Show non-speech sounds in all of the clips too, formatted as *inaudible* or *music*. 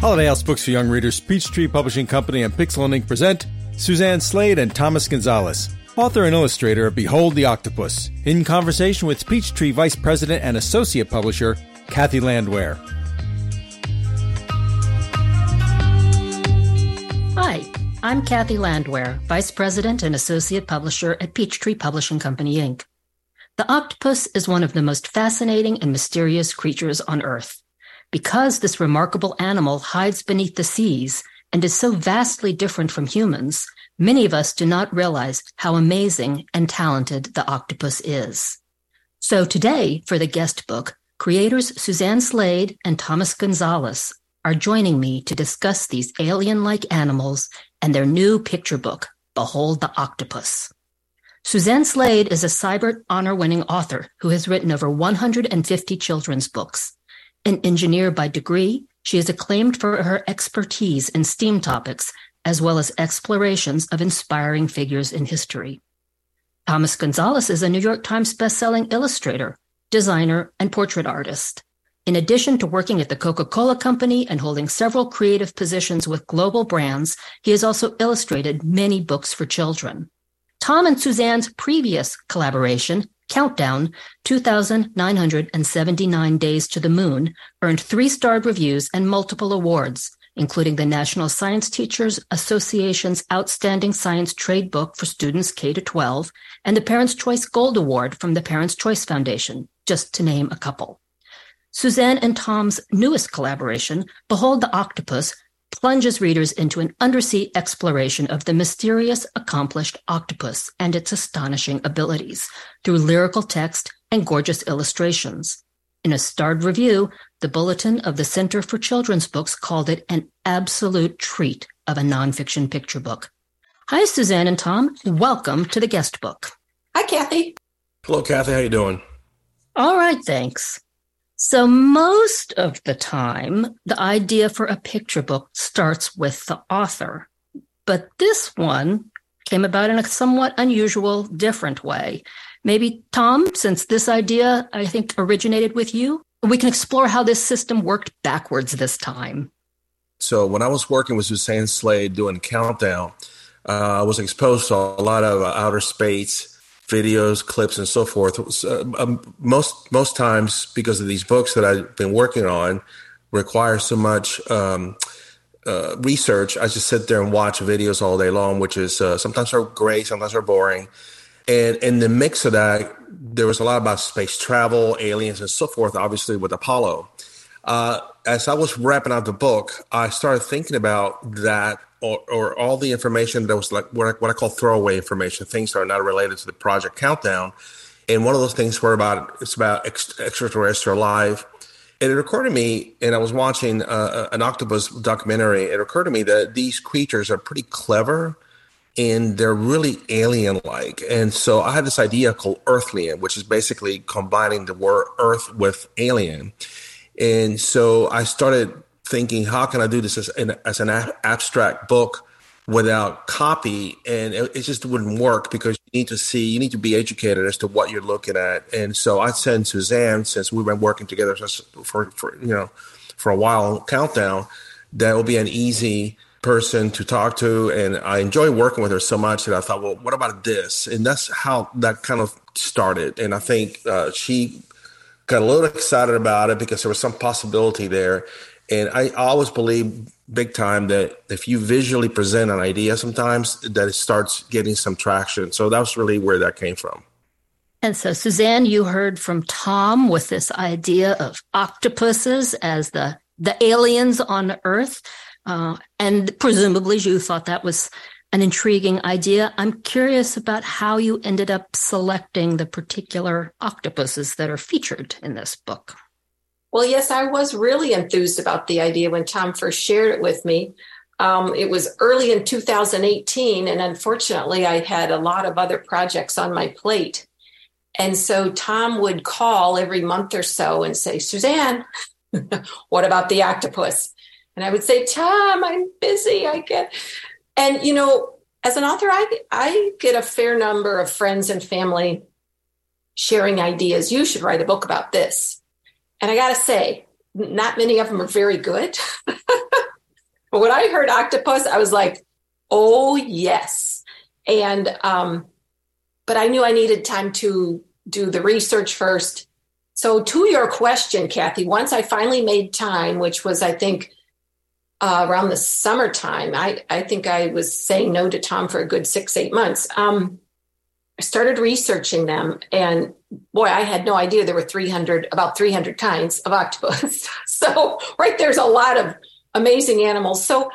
Holiday House Books for Young Readers, Peachtree Publishing Company, and Pixel and Ink present Suzanne Slade and Thomas Gonzalez, author and illustrator of Behold the Octopus, in conversation with Peachtree Vice President and Associate Publisher Kathy Landwehr. Hi, I'm Kathy Landwehr, Vice President and Associate Publisher at Peachtree Publishing Company, Inc. The octopus is one of the most fascinating and mysterious creatures on Earth. Because this remarkable animal hides beneath the seas and is so vastly different from humans, many of us do not realize how amazing and talented the octopus is. So today, for the guest book, creators Suzanne Slade and Thomas Gonzalez are joining me to discuss these alien-like animals and their new picture book, Behold the Octopus. Suzanne Slade is a Sibert honor-winning author who has written over 150 children's books. An engineer by degree, she is acclaimed for her expertise in STEAM topics, as well as explorations of inspiring figures in history. Thomas Gonzalez is a New York Times bestselling illustrator, designer, and portrait artist. In addition to working at the Coca-Cola Company and holding several creative positions with global brands, he has also illustrated many books for children. Tom and Suzanne's previous collaboration, Countdown 2,979 Days to the Moon earned three starred reviews and multiple awards, including the National Science Teachers Association's Outstanding Science Trade Book for students K 12 and the Parents' Choice Gold Award from the Parents' Choice Foundation, just to name a couple. Suzanne and Tom's newest collaboration, Behold the Octopus, plunges readers into an undersea exploration of the mysterious, accomplished octopus and its astonishing abilities through lyrical text and gorgeous illustrations. In a starred review, the Bulletin of the Center for Children's Books called it an absolute treat of a nonfiction picture book. Hi, Suzanne and Tom. Welcome to the guest book. Hi, Kathy. Hello, Kathy. How you doing? All right, thanks. So most of the time, the idea for a picture book starts with the author. But this one came about in a somewhat unusual, different way. Maybe, Tom, since this idea, I think, originated with you, we can explore how this system worked backwards this time. So, when I was working with Suzanne Slade doing Countdown, uh, I was exposed to a lot of uh, outer space videos, clips, and so forth. So, um, most most times, because of these books that I've been working on, require so much um, uh, research. I just sit there and watch videos all day long, which is uh, sometimes are great, sometimes are boring. And in the mix of that, there was a lot about space travel, aliens, and so forth. Obviously, with Apollo. Uh, as I was wrapping up the book, I started thinking about that or, or all the information that was like what I, what I call throwaway information, things that are not related to the project countdown. And one of those things were about it's about ex- extraterrestrial life. And it occurred to me, and I was watching uh, uh, an octopus documentary. It occurred to me that these creatures are pretty clever, and they're really alien-like. And so I had this idea called Earthlian, which is basically combining the word Earth with alien. And so I started thinking, how can I do this as an, as an abstract book without copy? And it, it, just wouldn't work because you need to see, you need to be educated as to what you're looking at. And so I sent Suzanne, since we've been working together for, for you know, for a while, Countdown, that will be an easy person to talk to. And I enjoy working with her so much that I thought, well, what about this? And that's how that kind of started. And I think uh, she got a little excited about it because there was some possibility there. And I always believe big time that if you visually present an idea sometimes that it starts getting some traction. So that was really where that came from. And so, Suzanne, you heard from Tom with this idea of octopuses as the the aliens on Earth, uh, and presumably you thought that was an intriguing idea. I'm curious about how you ended up selecting the particular octopuses that are featured in this book. Well, yes, I was really enthused about the idea when Tom first shared it with me. Um, it was early in 2018, and unfortunately, I had a lot of other projects on my plate. And so Tom would call every month or so and say, Suzanne, *laughs* what about the octopus? And I would say, Tom, I'm busy. I get, and you know, as an author, I, I get a fair number of friends and family sharing ideas. You should write a book about this and I got to say, not many of them are very good. But *laughs* when I heard octopus, I was like, oh, yes. And, um, but I knew I needed time to do the research first. So, to your question, Kathy, once I finally made time, which was, I think, uh, around the summertime, I, I think I was saying no to Tom for a good six, eight months. Um, I started researching them, and boy, I had no idea there were 300, about 300 kinds of octopus. *laughs* so, right there's a lot of amazing animals. So,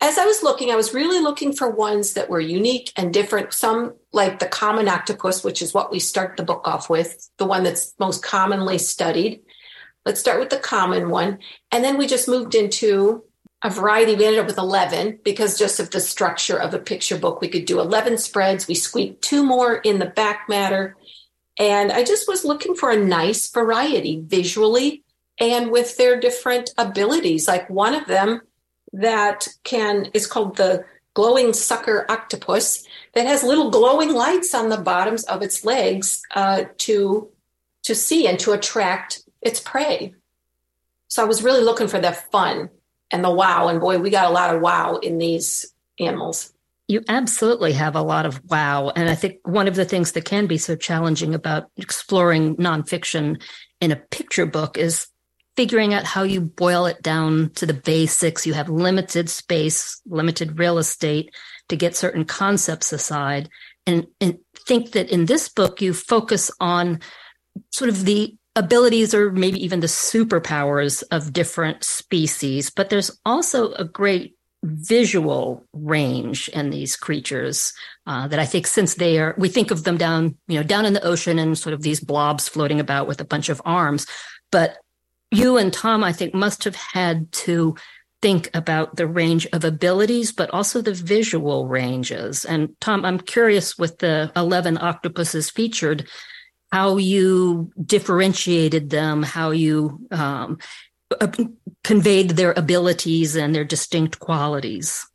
as I was looking, I was really looking for ones that were unique and different. Some, like the common octopus, which is what we start the book off with, the one that's most commonly studied. Let's start with the common one. And then we just moved into a variety. We ended up with 11 because just of the structure of a picture book, we could do 11 spreads. We squeaked two more in the back matter. And I just was looking for a nice variety visually and with their different abilities. Like one of them that can is called the glowing sucker octopus that has little glowing lights on the bottoms of its legs uh, to to see and to attract its prey. So I was really looking for the fun and the wow. And boy, we got a lot of wow in these animals. You absolutely have a lot of wow. And I think one of the things that can be so challenging about exploring nonfiction in a picture book is figuring out how you boil it down to the basics. You have limited space, limited real estate to get certain concepts aside. And, and think that in this book, you focus on sort of the abilities or maybe even the superpowers of different species, but there's also a great visual range in these creatures uh, that I think since they are, we think of them down, you know, down in the ocean and sort of these blobs floating about with a bunch of arms. But you and Tom, I think, must have had to think about the range of abilities, but also the visual ranges. And Tom, I'm curious with the 11 octopuses featured, how you differentiated them, how you um, uh, conveyed their abilities and their distinct qualities.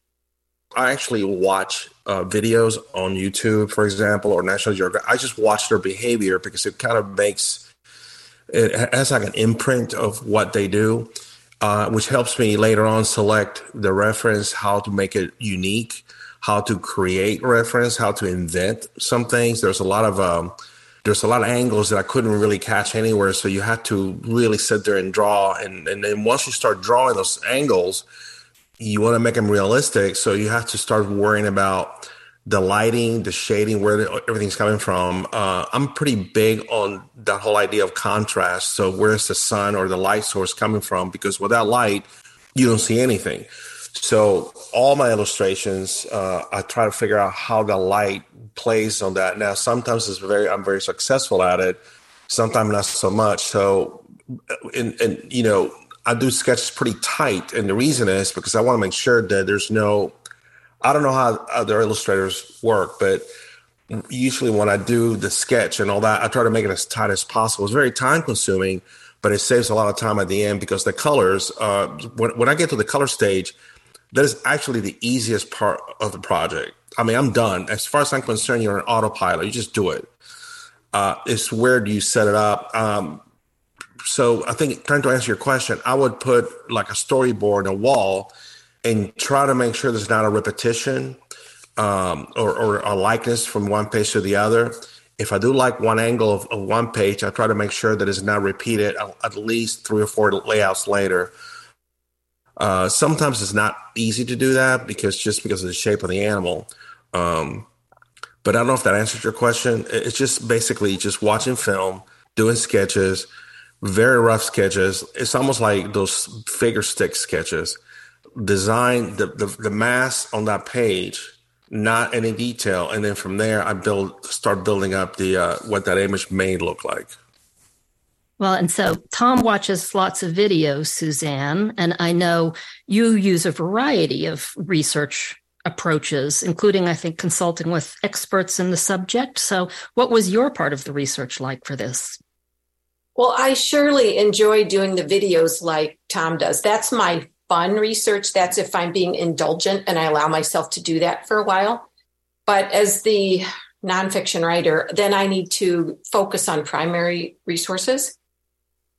I actually watch uh, videos on YouTube, for example, or National Geographic. I just watch their behavior because it kind of makes it has like an imprint of what they do, uh, which helps me later on select the reference, how to make it unique, how to create reference, how to invent some things. There's a lot of um, there's a lot of angles that I couldn't really catch anywhere. So you had to really sit there and draw. And, and then once you start drawing those angles, you want to make them realistic. So you have to start worrying about the lighting, the shading, where everything's coming from. Uh, I'm pretty big on that whole idea of contrast. So where's the sun or the light source coming from? Because without light, you don't see anything. So all my illustrations, uh, I try to figure out how the light plays on that. Now, sometimes it's very, I'm very successful at it. Sometimes not so much. So, and, and you know, I do sketches pretty tight, and the reason is because I want to make sure that there's no. I don't know how other illustrators work, but usually when I do the sketch and all that, I try to make it as tight as possible. It's very time consuming, but it saves a lot of time at the end because the colors. Uh, when when I get to the color stage, that is actually the easiest part of the project. I mean, I'm done. As far as I'm concerned, you're an autopilot. You just do it. Uh, it's where do you set it up? Um, so I think trying to answer your question, I would put like a storyboard, a wall, and try to make sure there's not a repetition um, or, or, a likeness from one page to the other. If I do like one angle of, of one page, I try to make sure that it's not repeated at least three or four layouts later. Uh, sometimes it's not easy to do that because just because of the shape of the animal. Um, but I don't know if that answers your question. It's just basically just watching film, doing sketches, very rough sketches. It's almost like those figure stick sketches. Design the, the, the mass on that page, not any detail, and then from there I build start building up the uh, what that image may look like. Well, and so Tom watches lots of videos, Suzanne, and I know you use a variety of research approaches, including, I think, consulting with experts in the subject. So, what was your part of the research like for this? Well, I surely enjoy doing the videos like Tom does. That's my fun research. That's if I'm being indulgent and I allow myself to do that for a while. But as the nonfiction writer, then I need to focus on primary resources.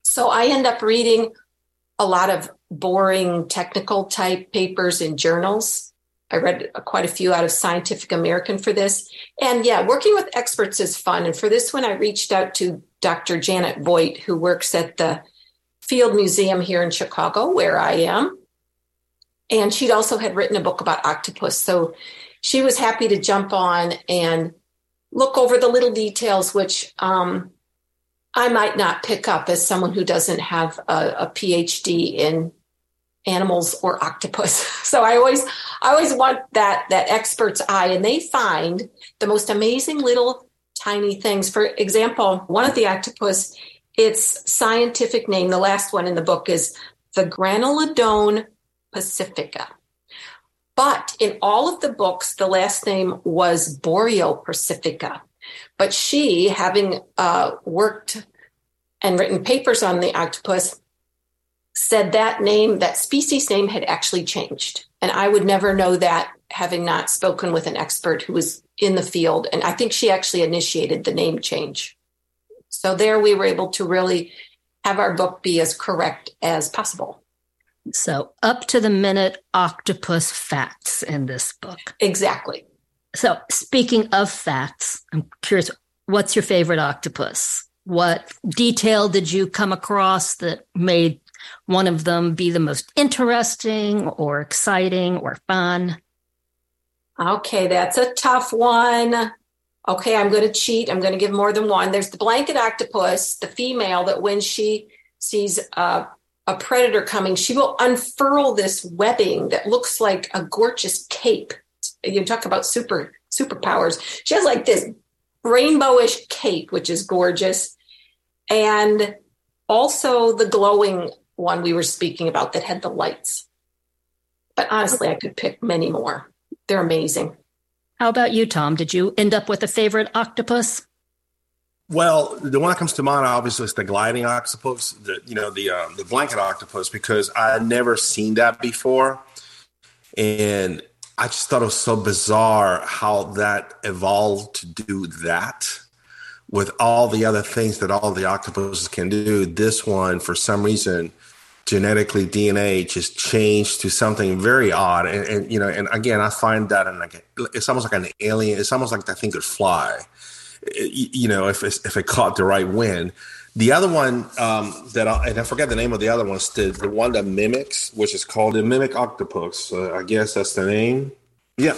So I end up reading a lot of boring technical type papers in journals. I read quite a few out of Scientific American for this. And yeah, working with experts is fun. And for this one, I reached out to Dr. Janet Voight, who works at the Field Museum here in Chicago, where I am. And she'd also had written a book about octopus. So she was happy to jump on and look over the little details, which um, I might not pick up as someone who doesn't have a, a PhD in animals or octopus. *laughs* So I always, I always want that that expert's eye, and they find the most amazing little tiny things. For example, one of the octopus, its scientific name, the last one in the book, is the Graneledone pacifica. But in all of the books, the last name was boreopacifica. But she, having uh, worked and written papers on the octopus, said that name, that species name had actually changed. And I would never know that having not spoken with an expert who was in the field. And I think she actually initiated the name change. So there we were able to really have our book be as correct as possible. So, up to the minute octopus facts in this book. Exactly. So, speaking of facts, I'm curious what's your favorite octopus? What detail did you come across that made one of them be the most interesting or exciting or fun? Okay, that's a tough one. Okay, I'm going to cheat. I'm going to give more than one. There's the blanket octopus, the female, that when she sees a, a predator coming, she will unfurl this webbing that looks like a gorgeous cape. You talk about super superpowers. She has like this rainbowish cape, which is gorgeous. And also the glowing one we were speaking about that had the lights. But honestly, I could pick many more. They're amazing. How about you, Tom? Did you end up with a favorite octopus? Well, the one that comes to mind obviously is the gliding octopus, the you know the um, the blanket octopus, because I had never seen that before, and I just thought it was so bizarre how that evolved to do that with all the other things that all the octopuses can do. This one, for some reason, genetically DNA just changed to something very odd. And, and, you know, and again, I find that in like it's almost like an alien. It's almost like that thing could fly. It, you know, if if it caught the right wind. The other one um, that I, and I forget the name of the other one, the the one that mimics, which is called the mimic octopus. Uh, I guess that's the name. Yeah.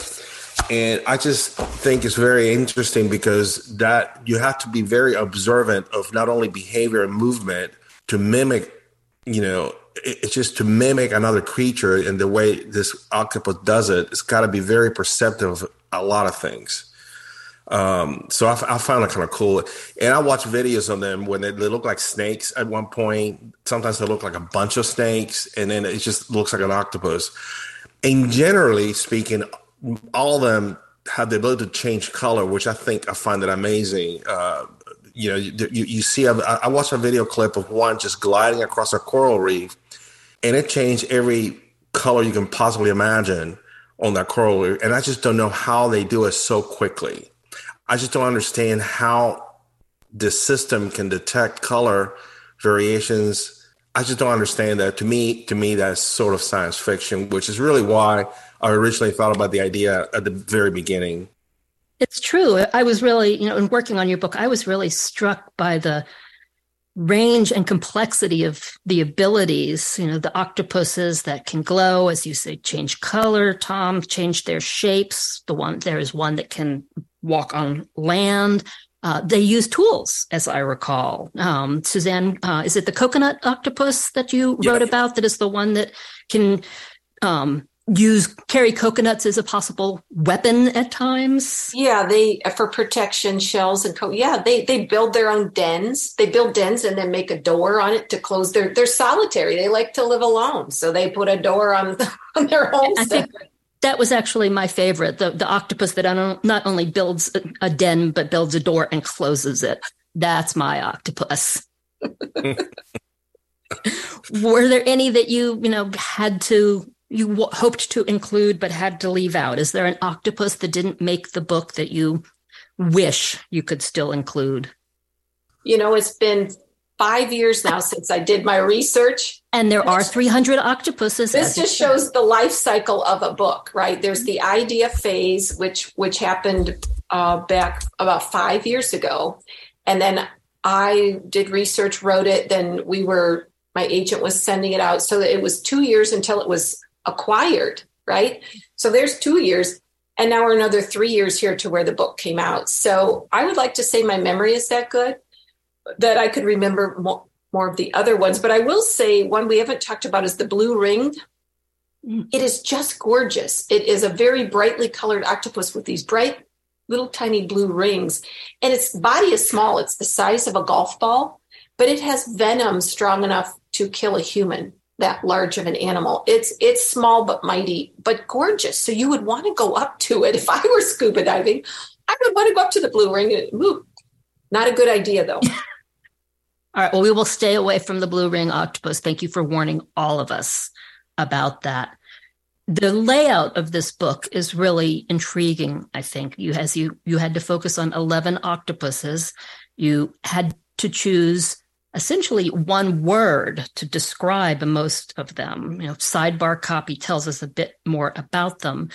And I just think it's very interesting because that you have to be very observant of not only behavior and movement to mimic you know, it's just to mimic another creature and the way this octopus does it, it's got to be very perceptive of a lot of things. Um, so I, I found it kind of cool. And I watch videos of them when they, they, look like snakes at one point. Sometimes they look like a bunch of snakes, and then it just looks like an octopus. And generally speaking, all of them have the ability to change color, which I think I find that amazing. Uh, you know, you, you see, I watched a video clip of one just gliding across a coral reef, and it changed every color you can possibly imagine on that coral reef. And I just don't know how they do it so quickly. I just don't understand how the system can detect color variations. I just don't understand that. To me, to me, that's sort of science fiction, which is really why I originally thought about the idea at the very beginning. It's true. I was really, you know, in working on your book, I was really struck by the range and complexity of the abilities. You know, the octopuses that can glow, as you say, change color. Tom change their shapes. The one there is one that can walk on land. Uh, they use tools, as I recall. Um, Suzanne, uh, is it the coconut octopus that you yeah. wrote about? That is the one that can um, use carry coconuts as a possible weapon at times yeah they for protection shells and co- yeah they they build their own dens they build dens and then make a door on it to close their they're solitary they like to live alone so they put a door on, *laughs* on their home I think that was actually my favorite the the octopus that not only builds a, a den but builds a door and closes it that's my octopus *laughs* were there any that you you know had to you w- hoped to include but had to leave out? Is there an octopus that didn't make the book that you wish you could still include? You know, it's been five years now since I did my research. And there are 300 octopuses. This just shows the life cycle of a book, right? There's the idea phase, which which happened uh, back about five years ago, and then I did research, wrote it. Then we were my agent was sending it out, so it was two years until it was acquired, right? So there's two years. And now we're another three years here to where the book came out. So I would like to say my memory is that good that I could remember more, more of the other ones. But I will say one we haven't talked about is the blue ring. Mm. It is just gorgeous. It is a very brightly colored octopus with these bright little tiny blue rings. And its body is small, it's the size of a golf ball, but it has venom strong enough to kill a human that large of an animal. It's it's small but mighty, but gorgeous. So you would want to go up to it. If I were scuba diving, I would want to go up to the blue ring. Ooh, not a good idea though. *laughs* All right. Well, we will stay away from the blue ring octopus. Thank you for warning all of us about that. The layout of this book is really intriguing. I think you, as you, you had to focus on 11 octopuses. You had to choose essentially one word to describe most of them. You know, sidebar copy tells us a bit more about them.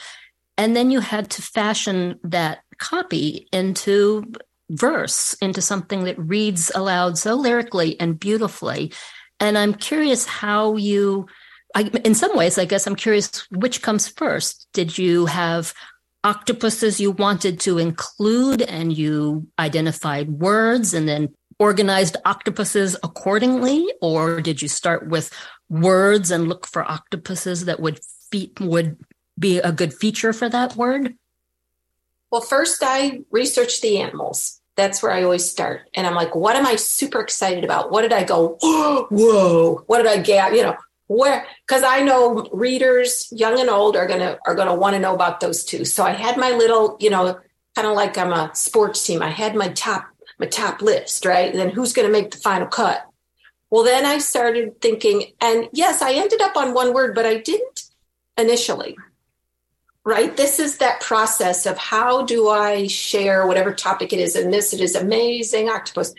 And then you had to fashion that copy into verse into something that reads aloud so lyrically and beautifully. And I'm curious how you, I, in some ways, I guess I'm curious which comes first. Did you have octopuses you wanted to include and you identified words and then organized octopuses accordingly? Or did you start with words and look for octopuses that would fe- would be a good feature for that word? Well, first I researched the animals that's where I always start. And I'm like, what am I super excited about? What did I go, oh, whoa, what did I get? You know, where because I know readers, young and old, are gonna are gonna want to know about those two. So I had my little, you know, kind of like I'm a sports team. I had my top my top list, right? And then who's gonna make the final cut? Well, then I started thinking, and yes, I ended up on one word, but I didn't initially right? This is that process of how do I share whatever topic it is. And this, it is amazing octopus.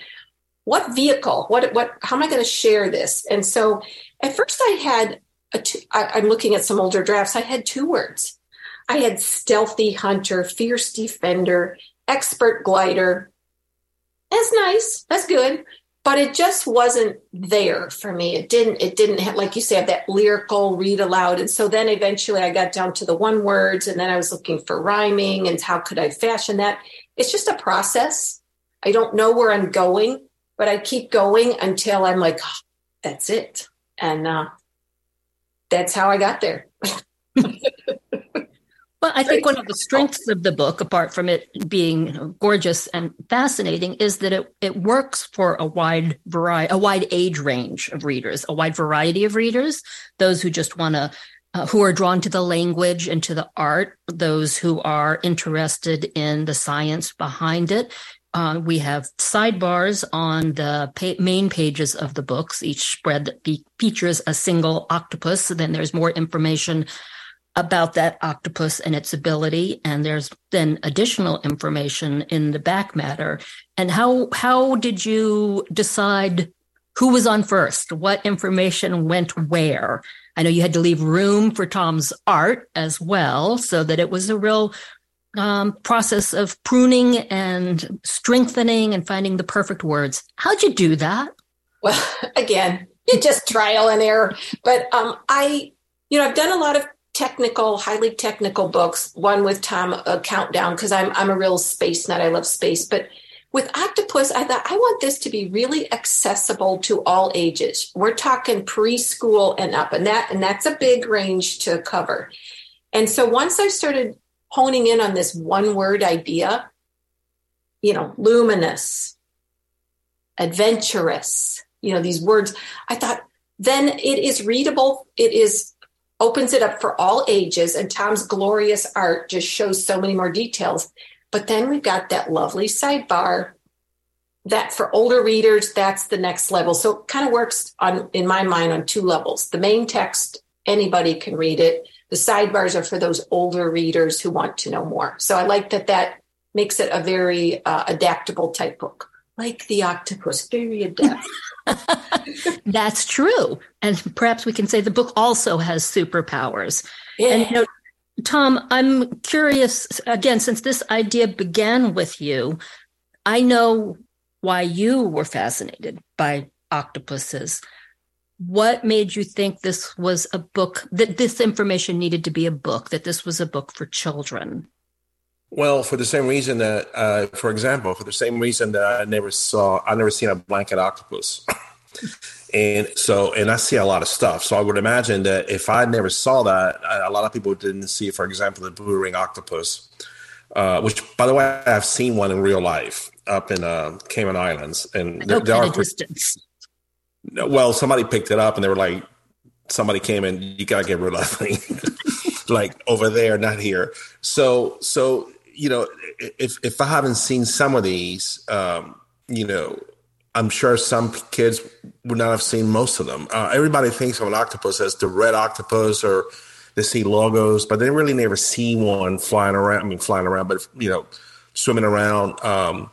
What vehicle? What, what, how am I going to share this? And so at first I had, a two, I, I'm looking at some older drafts. I had two words. I had stealthy hunter, fierce defender, expert glider. That's nice. That's good but it just wasn't there for me. It didn't it didn't have like you say have that lyrical read aloud. And so then eventually i got down to the one words and then i was looking for rhyming and how could i fashion that? It's just a process. I don't know where i'm going but i keep going until i'm like oh, that's it. And uh, that's how i got there *laughs* Well, I think one of the strengths of the book, apart from it being gorgeous and fascinating, is that it, it works for a wide variety, a wide age range of readers, a wide variety of readers, those who just want to, uh, who are drawn to the language and to the art, those who are interested in the science behind it. Uh, we have sidebars on the pa- main pages of the books. Each spread that be- features a single octopus. Then there's more information about that octopus and its ability and there's then additional information in the back matter. And how how did you decide who was on first? What information went where? I know you had to leave room for tom's art as well so that it was a real um, process of pruning and strengthening and finding the perfect words. How'd you do that? Well *laughs* again it just trial and error. But um, i you know i've done a lot of technical, highly technical books. One with Tom a Countdown because I'm I'm a real space nut. I love space, but with octopus i thought i want this to be really accessible to all ages we're talking preschool and up and that and that's a big range to cover and so once i started honing in on this one word idea you know luminous adventurous you know these words i thought then it is readable it is opens it up for all ages, and Tom's glorious art just shows so many more details. But then we've got that lovely sidebar that for older readers, that's the next level. So it kind of works on, in my mind, on two levels. The main text, anybody can read it. The sidebars are for those older readers who want to know more. So I like that that makes it a very uh, adaptable type book. Like the octopus, very adept. *laughs* That's true. And perhaps we can say the book also has superpowers. Yeah. And you know, Tom, I'm curious again, since this idea began with you, I know why you were fascinated by octopuses. What made you think this was a book, that this information needed to be a book, that this was a book for children? Well, for the same reason that, uh, for example, for the same reason that I never saw, I never seen a blanket octopus. *laughs* and so, and I see a lot of stuff. So I would imagine that if I never saw that, a lot of people didn't see, for example, the blue ring octopus, uh, which, by the way, I've seen one in real life up in uh, Cayman Islands, and there, there are distance. Well, somebody picked it up, and they were like, somebody came and you gotta get rid of me, *laughs* like over there, not here. So, so you know, if if I haven't seen some of these, um, you know, I'm sure some kids would not have seen most of them. Uh, everybody thinks of an octopus as the red octopus, or they see logos, but they really never see one flying around. I mean, flying around, but you know, swimming around. Um,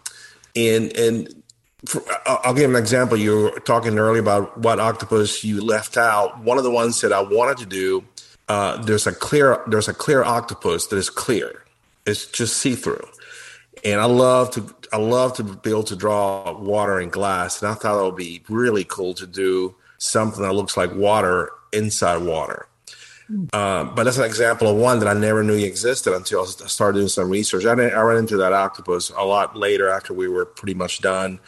and and for, I'll give an example. You were talking earlier about what octopus you left out. One of the ones that I wanted to do. Uh, there's a clear there's a clear octopus that is clear it's just see through. And I love to I love to be able to draw water in glass, and I thought it would be really cool to do something that looks like water inside water. Um, but that's an example of one that I never knew existed until I started doing some research. I, I ran into that octopus a lot later after we were pretty much done.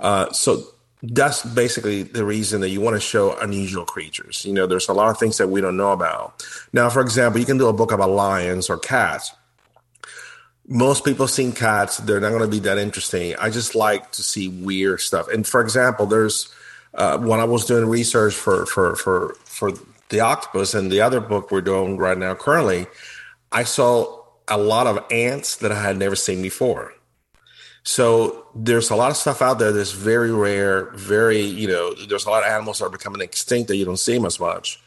Uh, so that's basically the reason that you want to show unusual creatures. You know, there's a lot of things that we don't know about. Now, for example, you can do a book about lions or cats most people seen cats they're not going to be that interesting. I just like to see weird stuff. And for example there's uh, when i was doing research for for for for the octopus and the other book we're doing right now currently i saw a lot of ants that i had never seen before. So there's a lot of stuff out there that's very rare very you know there's a lot of animals that are becoming extinct that you don't see as much.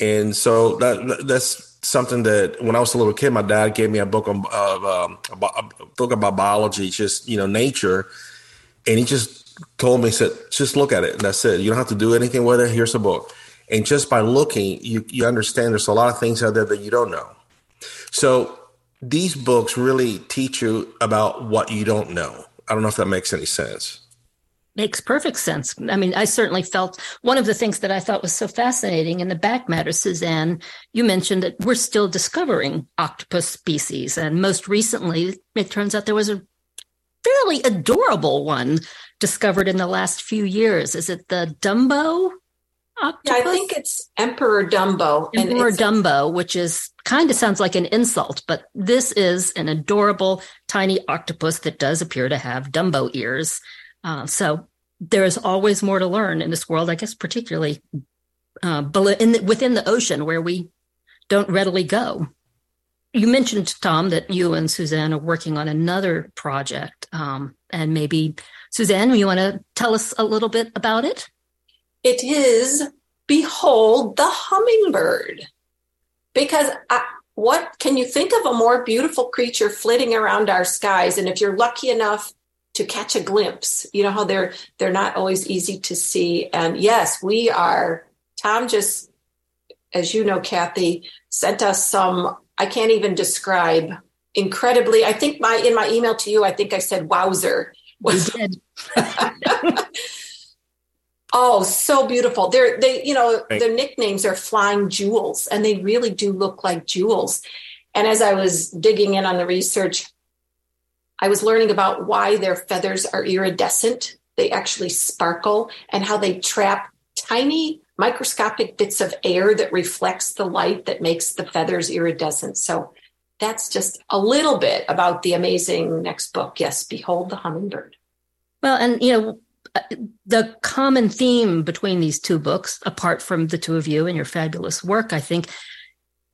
And so that that's something that when I was a little kid, my dad gave me a book of um, a book about biology, just you know nature, and he just told me, said, just look at it, and that's it. You don't have to do anything with it. Here's a book, and just by looking, you you understand there's a lot of things out there that you don't know. So these books really teach you about what you don't know. I don't know if that makes any sense. Makes perfect sense. I mean, I certainly felt one of the things that I thought was so fascinating in the back matter, Suzanne, you mentioned that we're still discovering octopus species. And most recently, it turns out there was a fairly adorable one discovered in the last few years. Is it the Dumbo octopus? Yeah, I think it's Emperor Dumbo. Emperor Dumbo, which is kind of sounds like an insult, but this is an adorable tiny octopus that does appear to have Dumbo ears. Uh, so there is always more to learn in this world, I guess, particularly uh, the, within the ocean where we don't readily go. You mentioned, Tom, that you and Suzanne are working on another project. Um, and maybe, Suzanne, you want to tell us a little bit about it? It is Behold the Hummingbird. Because I, what can you think of a more beautiful creature flitting around our skies? And if you're lucky enough to catch a glimpse. You know how they're they're not always easy to see. And yes, we are. Tom just, as you know, Kathy sent us some. I can't even describe. Incredibly, I think my in my email to you, I think I said "wowzer." You did. *laughs* oh, so beautiful! They're they, you know, their nicknames are flying jewels, and they really do look like jewels. And as I was digging in on the research, I was learning about why their feathers are iridescent. They actually sparkle and how they trap tiny microscopic bits of air that reflects the light that makes the feathers iridescent. So that's just a little bit about the amazing next book. Yes, Behold the Hummingbird. Well, and you know, the common theme between these two books, apart from the two of you and your fabulous work, I think,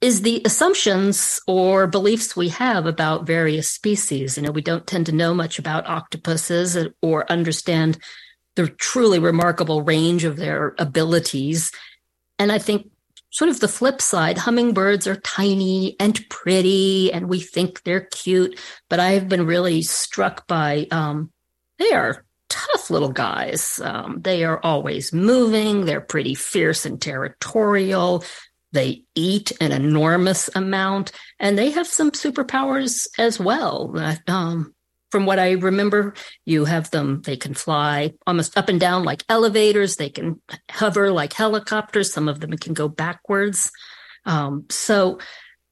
is the assumptions or beliefs we have about various species. You know, we don't tend to know much about octopuses or understand the truly remarkable range of their abilities. And I think sort of the flip side, hummingbirds are tiny and pretty and we think they're cute, but I've been really struck by um, they are tough little guys. Um, they are always moving. They're pretty fierce and territorial. They eat an enormous amount, and they have some superpowers as well. Um, from what I remember, you have them, they can fly almost up and down like elevators. They can hover like helicopters. Some of them can go backwards. Um, so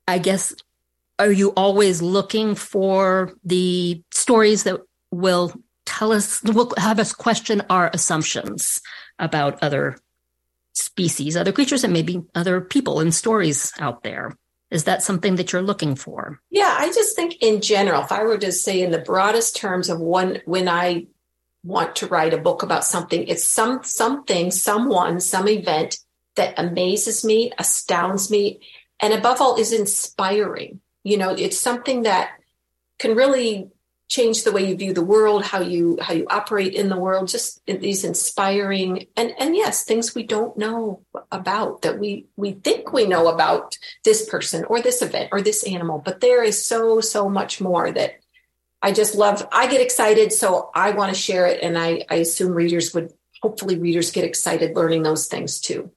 I guess, are you always looking for the stories that will tell us, will have us question our assumptions about other species, other creatures, and maybe other people and stories out there? Is that something that you're looking for? Yeah, I just think in general, if I were to say in the broadest terms of one, when I want to write a book about something, it's some something, someone, some event that amazes me, astounds me, and above all is inspiring. You know, it's something that can really change the way you view the world, how you how you operate in the world, just these inspiring and and yes, things we don't know about that we we think we know about this person or this event or this animal, but there is so so much more that I just love. I get excited, so I want to share it, and I I assume readers would hopefully readers get excited learning those things too.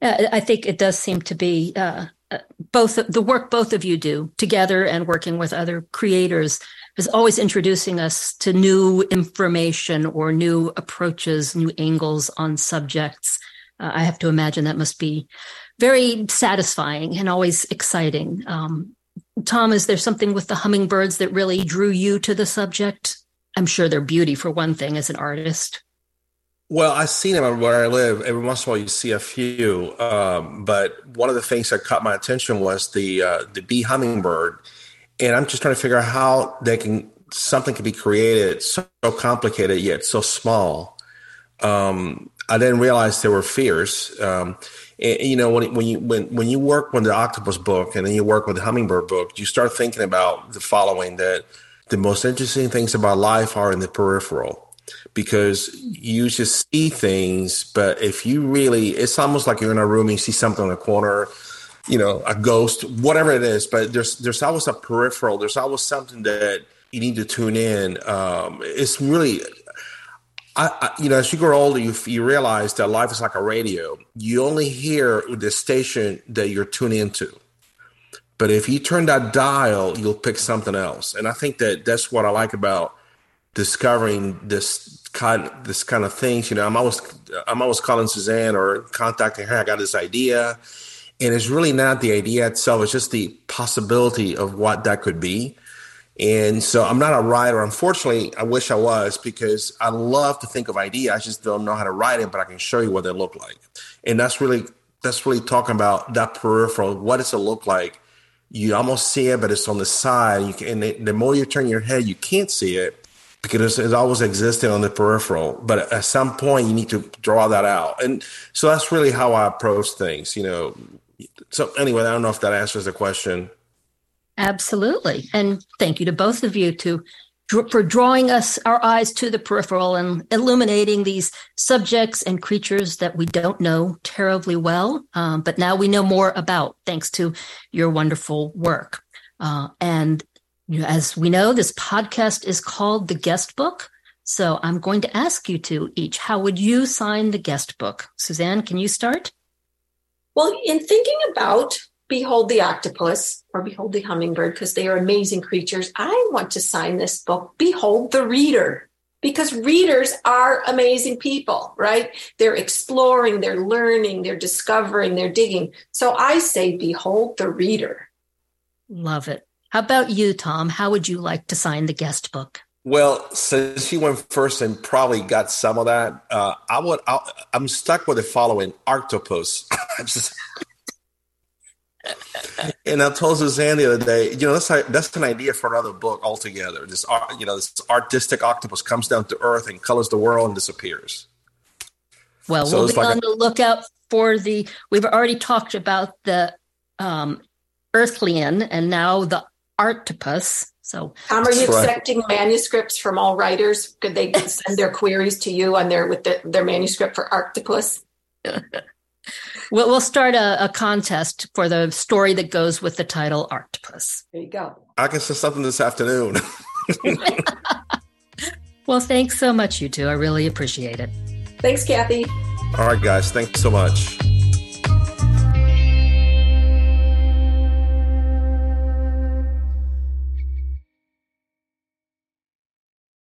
Yeah, I think it does seem to be uh, uh both the work both of you do together and working with other creators is always introducing us to new information or new approaches, new angles on subjects. Uh, I have to imagine that must be very satisfying and always exciting. Um, Tom, is there something with the hummingbirds that really drew you to the subject? I'm sure their beauty, for one thing, as an artist. Well, I've seen them where I live. Every once in a while, you see a few. Um, but one of the things that caught my attention was the uh, the bee hummingbird and I'm just trying to figure out how they can something can be created so complicated yet so small. Um, I didn't realize there were fears. Um, and, you know, when, when you when when you work with the octopus book and then you work with the hummingbird book, you start thinking about the following: that the most interesting things about life are in the peripheral because you just see things. But if you really, it's almost like you're in a room and you see something in the corner you know, a ghost, whatever it is. But there's there's always a peripheral. There's always something that you need to tune in. Um, it's really, I, I, you know, as you grow older, you you realize that life is like a radio. You only hear the station that you're tuning into. But if you turn that dial, you'll pick something else. And I think that that's what I like about discovering this kind this kind of things. You know, I'm always I'm always calling Suzanne or contacting her. I got this idea and it's really not the idea itself, it's just the possibility of what that could be. And so I'm not a writer. Unfortunately, I wish I was because I love to think of ideas. I just don't know how to write it, but I can show you what they look like. And that's really that's really talking about that peripheral. What does it look like? You almost see it, but it's on the side. You can, and the more you turn your head, you can't see it because it's always existing on the peripheral. But at some point, you need to draw that out. And so that's really how I approach things. You know, so anyway, I don't know if that answers the question. Absolutely, and thank you to both of you to for drawing us our eyes to the peripheral and illuminating these subjects and creatures that we don't know terribly well, um, but now we know more about thanks to your wonderful work. Uh, and you know, as we know, this podcast is called the Guest Book. So I'm going to ask you to each, how would you sign the guest book? Suzanne, can you start? Well, in thinking about Behold the Octopus or Behold the Hummingbird, because they are amazing creatures, I want to sign this book, Behold the Reader, because readers are amazing people, right? They're exploring, they're learning, they're discovering, they're digging. So I say, Behold the Reader. Love it. How about you, Tom? How would you like to sign the guest book? Well, since you went first and probably got some of that, uh, I would. i am stuck with the following: octopus. *laughs* and I told Suzanne the other day, you know, that's that's an idea for another book altogether. This art, you know, this artistic octopus comes down to Earth and colors the world and disappears. Well, so we'll be like on a- the lookout for the. We've already talked about the um, Earthlian and now the Arctopus. So, Tom, are you right. accepting manuscripts from all writers? Could they *laughs* send their queries to you on their with the, their manuscript for Arctopus? *laughs* we'll, we'll start a, a, contest for the story that goes with the title Arctopus. There you go. I can say something this afternoon. *laughs* Well, thanks so much, you two. I really appreciate it. Thanks, Kathy. All right, guys. Thanks so much.